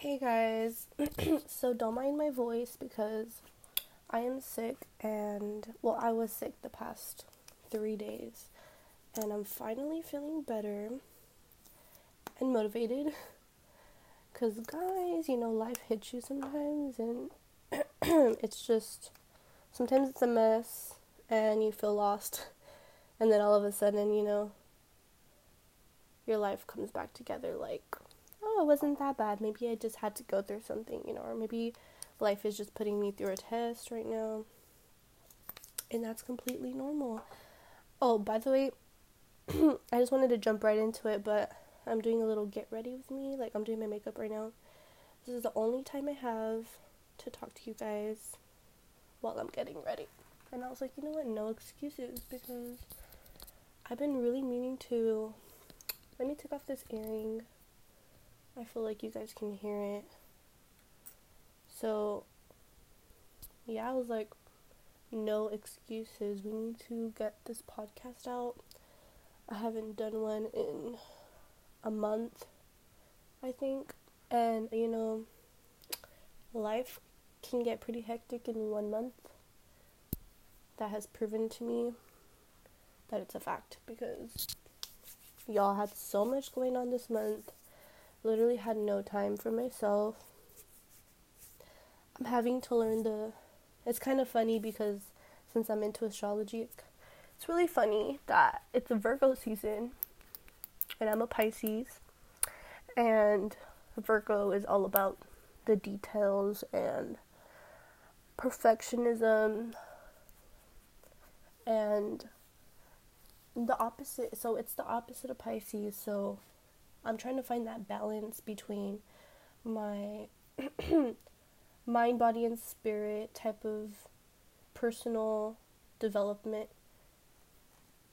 Hey guys, so don't mind my voice because I am sick and, well, I was sick the past three days and I'm finally feeling better and motivated because, guys, you know, life hits you sometimes and it's just sometimes it's a mess and you feel lost and then all of a sudden, you know, your life comes back together like it wasn't that bad. Maybe I just had to go through something, you know, or maybe life is just putting me through a test right now. And that's completely normal. Oh, by the way, I just wanted to jump right into it, but I'm doing a little get ready with me. Like, I'm doing my makeup right now. This is the only time I have to talk to you guys while I'm getting ready. And I was like, you know what? No excuses because I've been really meaning to. Let me take off this earring. I feel like you guys can hear it. So, yeah, I was like, no excuses. We need to get this podcast out. I haven't done one in a month, I think. And, you know, life can get pretty hectic in one month. That has proven to me that it's a fact because y'all had so much going on this month literally had no time for myself. I'm having to learn the. It's kind of funny because since I'm into astrology, it's really funny that it's a Virgo season and I'm a Pisces. And Virgo is all about the details and perfectionism and the opposite. So it's the opposite of Pisces. So I'm trying to find that balance between my mind, body, and spirit type of personal development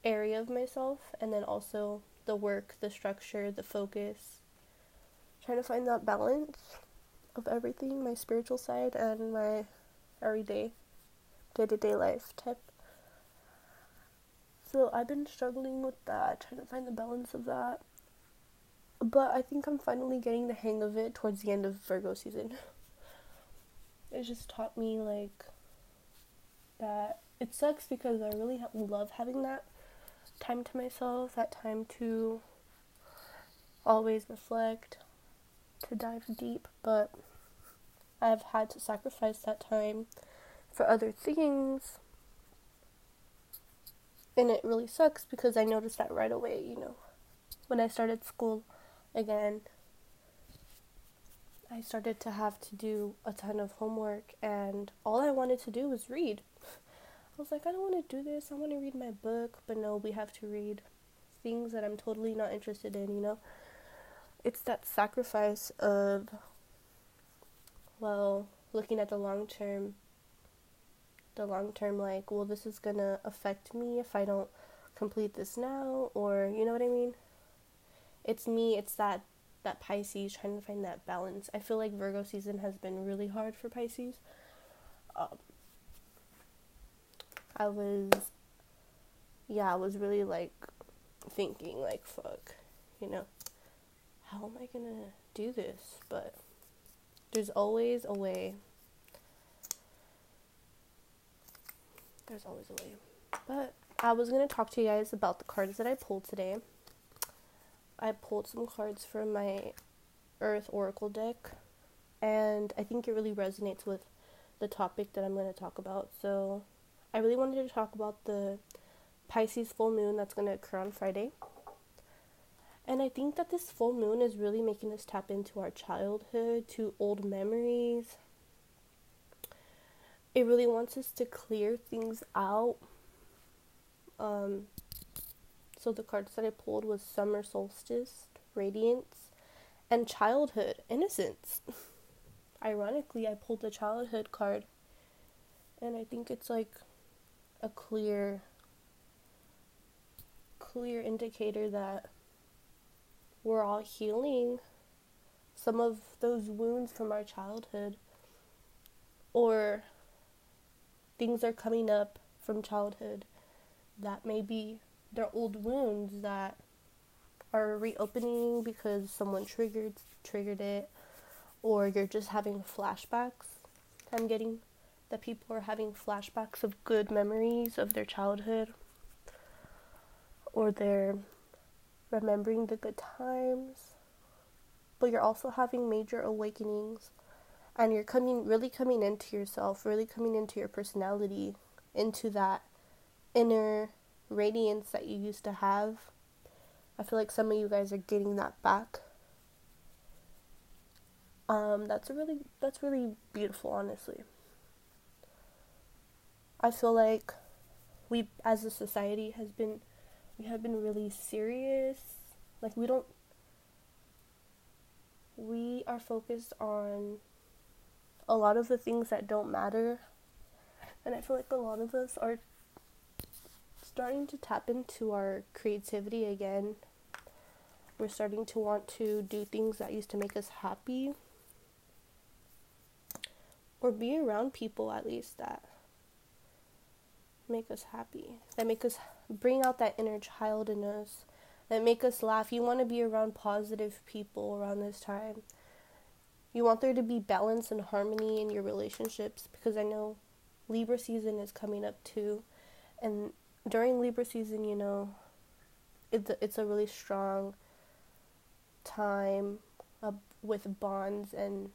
area of myself, and then also the work, the structure, the focus. Trying to find that balance of everything my spiritual side and my everyday, day to day life type. So I've been struggling with that, trying to find the balance of that but I think I'm finally getting the hang of it towards the end of Virgo season. It just taught me like that it sucks because I really ha- love having that time to myself, that time to always reflect, to dive deep, but I've had to sacrifice that time for other things. And it really sucks because I noticed that right away, you know, when I started school again, I started to have to do a ton of homework, and all I wanted to do was read. I was like, I don't want to do this. I want to read my book, but no, we have to read things that I'm totally not interested in, you know? It's that sacrifice of, well, looking at the long term, the long term, like, well, this is gonna affect me if I don't complete this now, or, you know what I mean? It's me, it's that that Pisces trying to find that balance. I feel like Virgo season has been really hard for Pisces. Um, I was, yeah, I was really like thinking, like, fuck, you know, how am I gonna do this? But there's always a way. There's always a way. But I was gonna talk to you guys about the cards that I pulled today. I pulled some cards from my Earth Oracle deck, and I think it really resonates with the topic that I'm going to talk about. So, I really wanted to talk about the Pisces full moon that's going to occur on Friday. And I think that this full moon is really making us tap into our childhood, to old memories. It really wants us to clear things out. Um, so the cards that I pulled was Summer Solstice, Radiance, and Childhood, Innocence. Ironically, I pulled the Childhood card, and I think it's like a clear, clear indicator that we're all healing some of those wounds from our childhood, or things are coming up from childhood that may their old wounds that are reopening because someone triggered triggered it or you're just having flashbacks. I'm getting that people are having flashbacks of good memories of their childhood, or they're remembering the good times, but you're also having major awakenings and you're coming really coming into yourself, really coming into your personality, into that inner radiance that you used to have. I feel like some of you guys are getting that back. Um, that's really that's really beautiful, honestly. I feel like we as a society has been we have been really serious. Like we don't we are focused on a lot of the things that don't matter. And I feel like a lot of us are starting to tap into our creativity again. We're starting to want to do things that used to make us happy. Or be around people at least that make us happy. That make us bring out that inner child in us. That make us laugh. You want to be around positive people around this time you want there to be balance and harmony in your relationships because I know Libra season is coming up too. And during Libra season, you know, it's a, it's a really strong time uh, with bonds and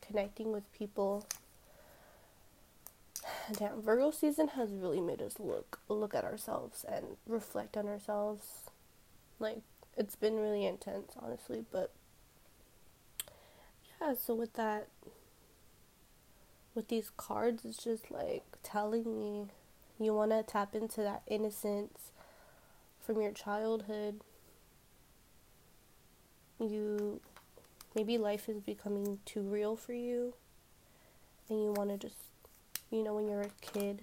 connecting with people. Damn, Virgo season has really made us look look at ourselves and reflect on ourselves. Like it's been really intense, honestly, but yeah, so with that, with these cards, it's just like telling me you want to tap into that innocence from your childhood. You maybe life is becoming too real for you, and you want to just, you know, when you're a kid,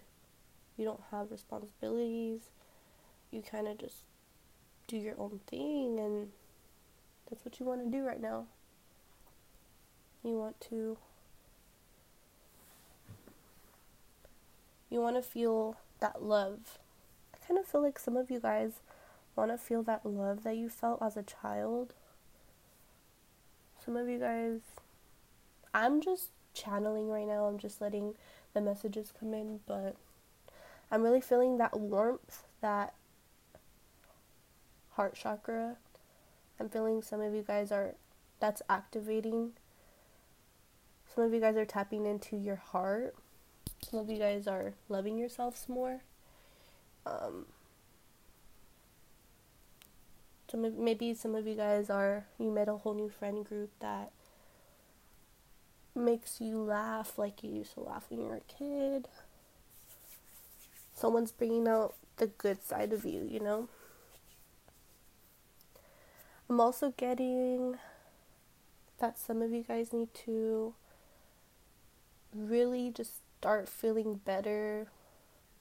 you don't have responsibilities. You kind of just do your own thing, and that's what you want to do right now you want to you want to feel that love. I kind of feel like some of you guys want to feel that love that you felt as a child. Some of you guys I'm just channeling right now. I'm just letting the messages come in, but I'm really feeling that warmth, that heart chakra. I'm feeling some of you guys are that's activating some of you guys are tapping into your heart. Some of you guys are loving yourselves more. Um, some of, maybe some of you guys are you met a whole new friend group that makes you laugh like you used to laugh when you were a kid. Someone's bringing out the good side of you, you know. I'm also getting that some of you guys need to really just start feeling better.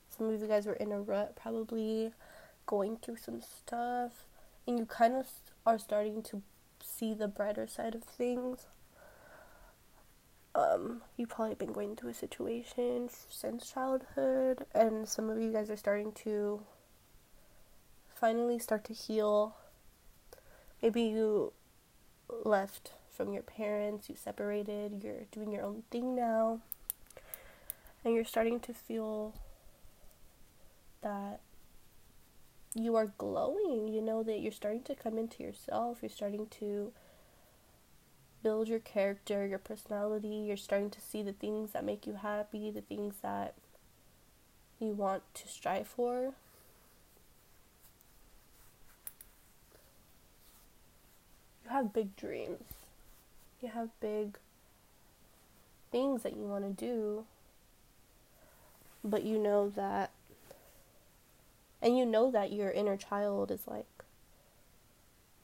Some of you guys were in a rut, probably going through some stuff, and you kind of are starting to see the brighter side of things. Um, you've probably been going through a situation since childhood, and some of you guys are starting to finally start to heal. Maybe you left from your parents, you separated, you're doing your own thing now, and you're starting to feel that you are glowing, you know, that you're starting to come into yourself, you're starting to build your character, your personality, you're starting to see the things that make you happy, the things that you want to strive for. You have big dreams you have big things that you want to do, but you know that, and you know that your inner child is like,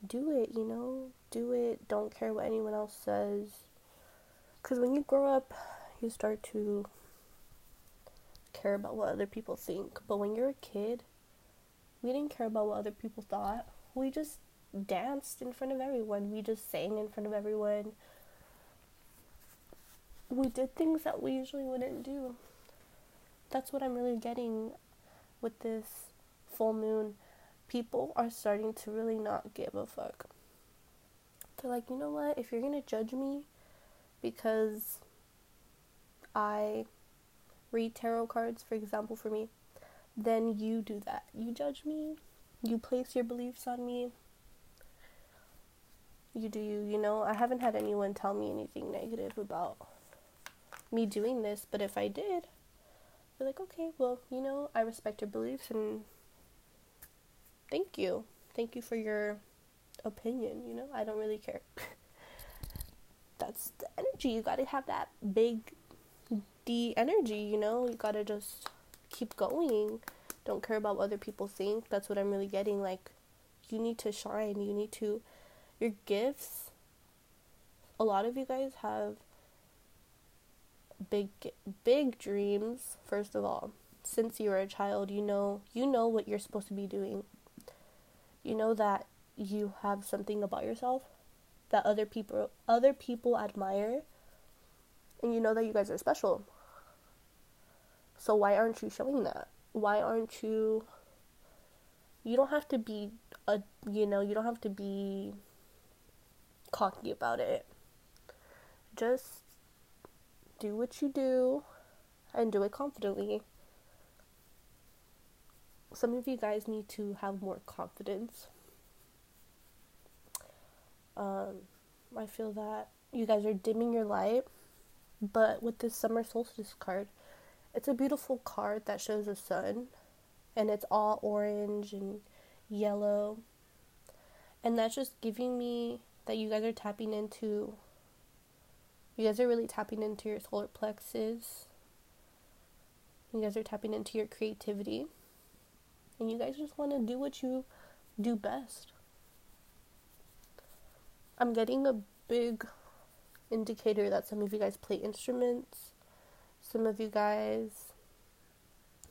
do it, you know, do it, don't care what anyone else says. Because when you grow up, you start to care about what other people think. But when you're a kid, we didn't care about what other people thought. We just danced in front of everyone. We just sang in front of everyone. We did things that we usually wouldn't do. That's what I'm really getting with this full moon. People are starting to really not give a fuck. They're like, you know what? If you're gonna judge me, because I read tarot cards, for example, for me, then you do that. You judge me, you place your beliefs on me. You do you, you know. I haven't had anyone tell me anything negative about me doing this, but if I did, be like, okay, well, you know, I respect your beliefs and thank you. Thank you for your opinion, you know? I don't really care. That's the energy. You gotta have that big D energy, you know? You gotta just keep going. Don't care about what other people think. That's what I'm really getting. Like, you need to shine. You need to. Your gifts. A lot of you guys have big big dreams first of all. Since you were a child you know you know what you're supposed to be doing. You know that you have something about yourself that other people other people admire. And you know that you guys are special. So why aren't you showing that? Why aren't you you don't have to be a you know you don't have to be cocky about it. Just do what you do and do it confidently. Some of you guys need to have more confidence. Um, I feel that you guys are dimming your light, but with this summer solstice card, it's a beautiful card that shows the sun and it's all orange and yellow. And that's just giving me that you guys are tapping into you guys are really tapping into your solar plexus. You guys are tapping into your creativity. And you guys just want to do what you do best. I'm getting a big indicator that some of you guys play instruments. Some of you guys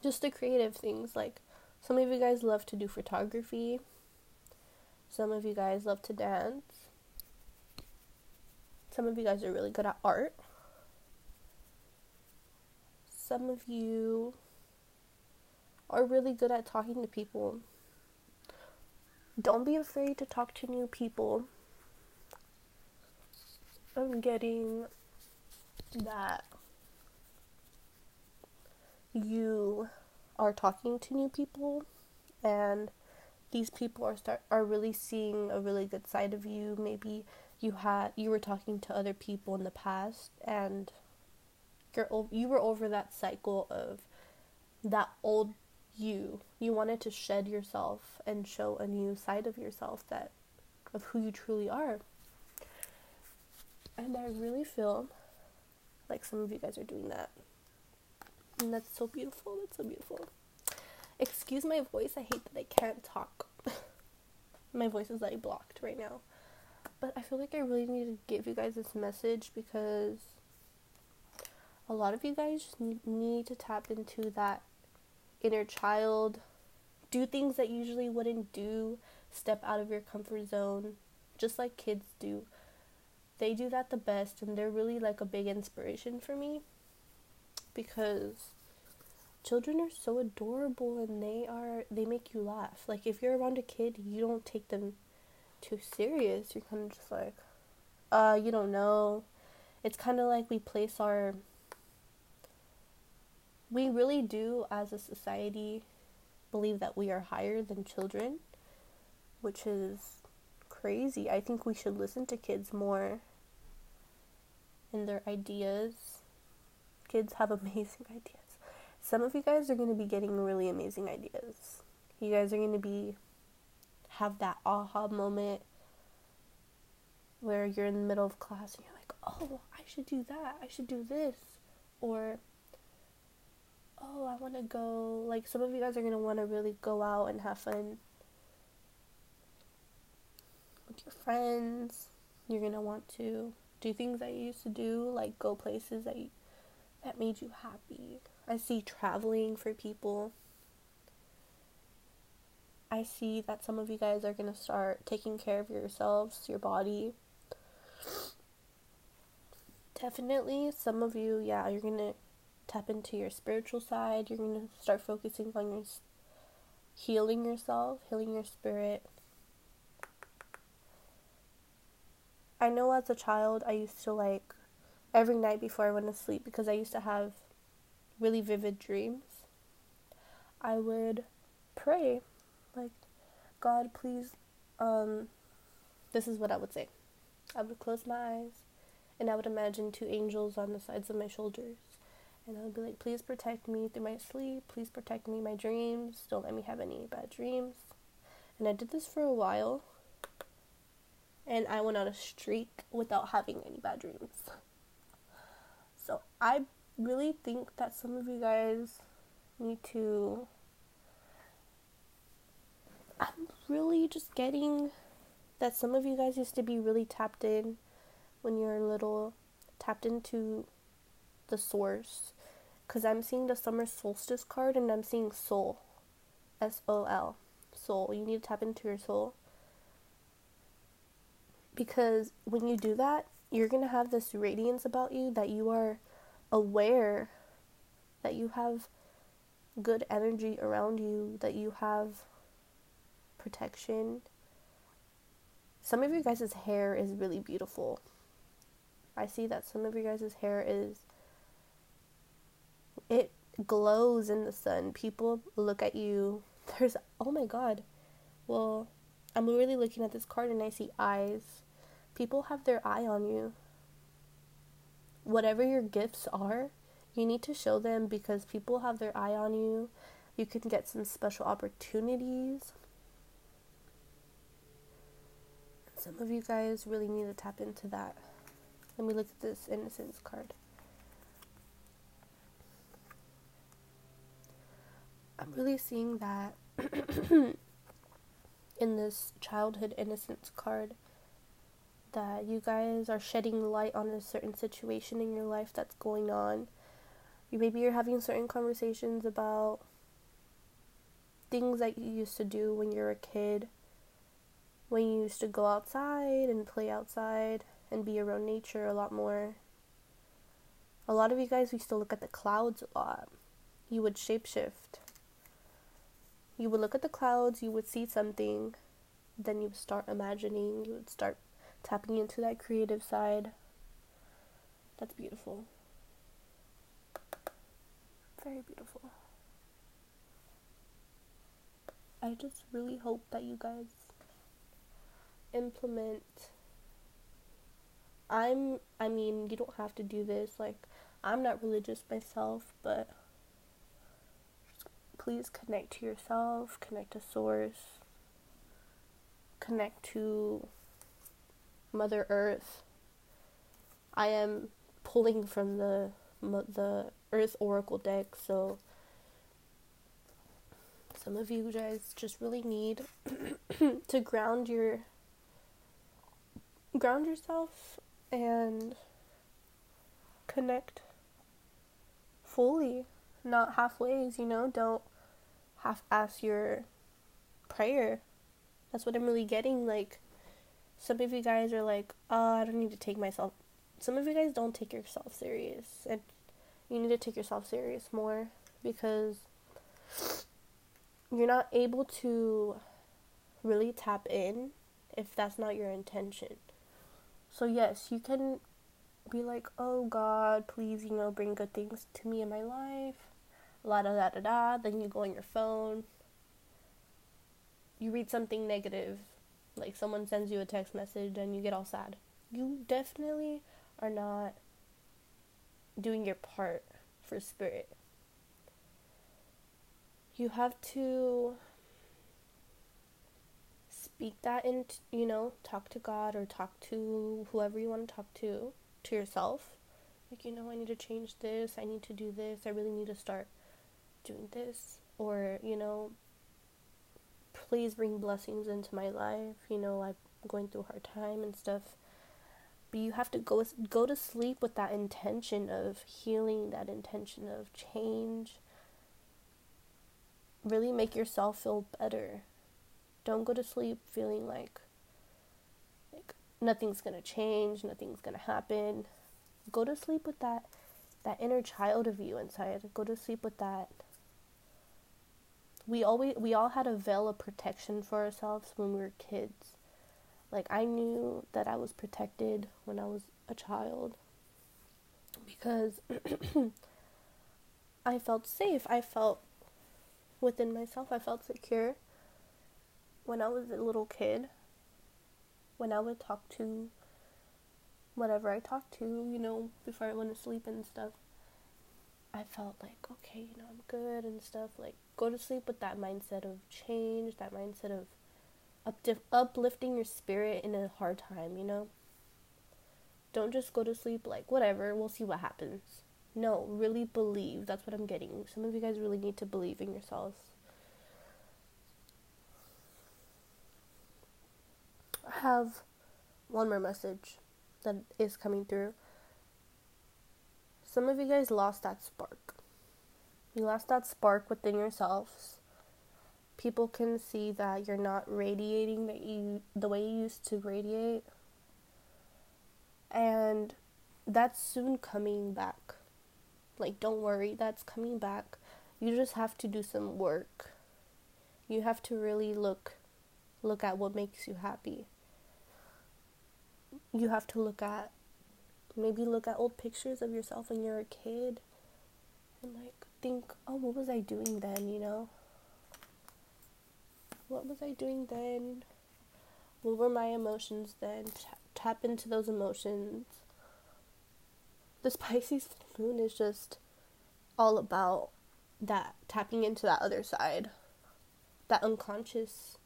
just the creative things like some of you guys love to do photography. Some of you guys love to dance. Some of you guys are really good at art. Some of you are really good at talking to people. Don't be afraid to talk to new people. I'm getting that you are talking to new people and these people are start are really seeing a really good side of you maybe you had you were talking to other people in the past and you're you were over that cycle of that old you. You wanted to shed yourself and show a new side of yourself that of who you truly are. And i really feel like some of you guys are doing that. And that's so beautiful. That's so beautiful. Excuse my voice. I hate that i can't talk. My voice is like blocked right now but I feel like I really need to give you guys this message because a lot of you guys need, to tap into that inner child, do things that you usually wouldn't do, step out of your comfort zone, just like kids do. They do that the best, and they're really like a big inspiration for me because children are so adorable and they are they make you laugh. Like if you're around a kid, you don't take them too serious. You're kind of just like, uh, you don't know. It's kind of like we place our. We really do, as a society, believe that we are higher than children, which is crazy. I think we should listen to kids more and their ideas. Kids have amazing ideas. Some of you guys are going to be getting really amazing ideas. You guys are going to be have that aha moment where you're in the middle of class and you're like, oh, I should do that. I should do this. Or, oh, I want to go. Like, some of you guys are going to want to really go out and have fun with your friends. You're going to want to do things that you used to do, like go places that you, that made you happy. I see traveling for people. I see that some of you guys are going to start taking care of yourselves, your body. Definitely, some of you, yeah, you're going to tap into your spiritual side. You're going to start focusing on your healing yourself, healing your spirit. I know as a child, I used to like every night before I went to sleep because I used to have really vivid dreams. I would pray God please um this is what I would say. I would close my eyes and I would imagine two angels on the sides of my shoulders. And I would be like, please protect me through my sleep. Please protect me my dreams. Don't let me have any bad dreams. And I did this for a while. And I went on a streak without having any bad dreams. So I really think that some of you guys need to. I'm really just getting that some of you guys used to be really tapped in when you're little, tapped into the source. Because I'm seeing the summer solstice card and I'm seeing soul. S O L. Soul. You need to tap into your soul. Because when you do that, you're going to have this radiance about you that you are aware that you have good energy around you, that you have protection. Some of you guys' hair is really beautiful. I see that some of you guys' hair is it glows in the sun. People look at you. There's oh my god. Well, I'm really looking at this card and I see eyes. People have their eye on you. Whatever your gifts are, you need to show them because people have their eye on you. You can get some special opportunities. Some of you guys really need to tap into that. Let me look at this innocence card. I'm really seeing that in this childhood innocence card that you guys are shedding light on a certain situation in your life that's going on. You maybe you're having certain conversations about things that you used to do when you were a kid. When you used to go outside and play outside and be around nature a lot more. A lot of you guys used to look at the clouds a lot. You would shapeshift you would look at the clouds, you would see something, then you would start imagining, you would start tapping into that creative side. That's beautiful. Very beautiful. I just really hope that you guys implement I'm I mean, you don't have to do this like I'm not religious myself, but please connect to yourself, connect to source, connect to Mother Earth. I am pulling from the the Earth Oracle deck, so some of you guys just really need to ground your ground yourself and connect fully, not halfways, you know, don't half ass your prayer. That's what I'm really getting. Like, some of you guys are like, oh, I don't need to take myself. Some of you guys don't take yourself serious. And you need to take yourself serious more because you're not able to really tap in if that's not your intention. So, yes, you can be like, oh God, please, you know, bring good things to me in my life la da da da da, then you go on your phone, you read something negative, like someone sends you a text message and you get all sad. You definitely are not doing your part for spirit. You have to speak that and you know, talk to God or talk to whoever you want to talk to, to yourself. Like, you know, I need to change this, I need to do this, I really need to start doing this. Or you know please bring blessings into my life you know i'm going through a hard time and stuff. But you have to go go to sleep with that intention of healing that intention of change. Really make yourself feel better don't go to sleep feeling like like nothing's going to change nothing's going to happen go to sleep with that that inner child of you inside go to sleep with that we always we all had a veil of protection for ourselves when we were kids. Like I knew that I was protected when I was a child. because I felt safe. I felt within myself. I felt secure when I was a little kid. When I would talk to whatever I talked to, you know, before I went to sleep and stuff. I felt like, okay, you know, I'm good and stuff. Like, go to sleep with that mindset of change, that mindset of up- uplifting your spirit in a hard time, you know? Don't just go to sleep like, whatever, we'll see what happens. No, really believe. That's what I'm getting. Some of you guys really need to believe in yourselves. I have one more message that is coming through. Some of you guys lost that spark. You lost that spark within yourselves. People can see that you're not radiating that you the way you used to radiate. And that's soon coming back. Like don't worry, that's coming back. You just have to do some work. You have to really look look at what makes you happy. You have to look at maybe look at old pictures of yourself when you're a kid and like think, oh, what was I doing then, you know? What was I doing then? What were my emotions then? tap into those emotions. The Pisces moon is just all about that tapping into that other side, that unconscious,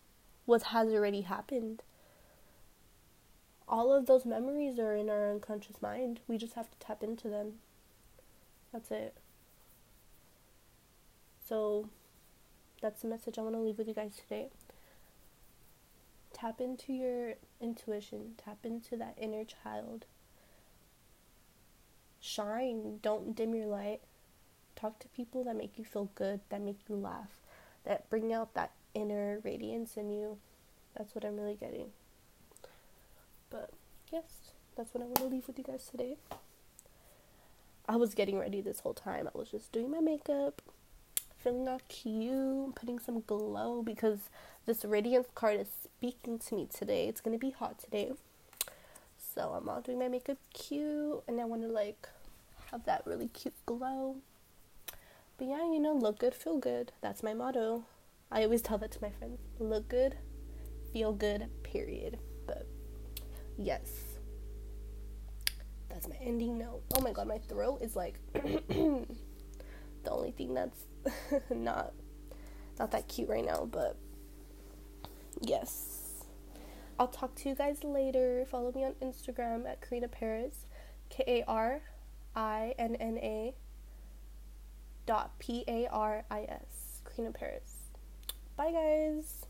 what has already happened all of those memories are in our unconscious mind. We just have to tap into them. That's it. So, that's the message I want to leave with you guys today. Tap into your intuition, tap into that inner child. Shine, don't dim your light. Talk to people that make you feel good, that make you laugh, that bring out that inner radiance in you. That's what I'm really getting. But yes, that's what I want to leave with you guys today. I was getting ready this whole time. I was just doing my makeup, feeling all cute, putting some glow because this radiance card is speaking to me today. It's gonna be hot today. So I'm all doing my makeup cute and I wanna like have that really cute glow. But yeah, you know, look good, feel good. That's my motto. I always tell that to my friends. Look good, feel good, period. Yes. That's my ending note. Oh my god, my throat is like the only thing that's not not that cute right now, but yes. I'll talk to you guys later. Follow me on Instagram at Karina Paris, K A R I N N A dot P A R I S, Karina Paris. Bye, guys.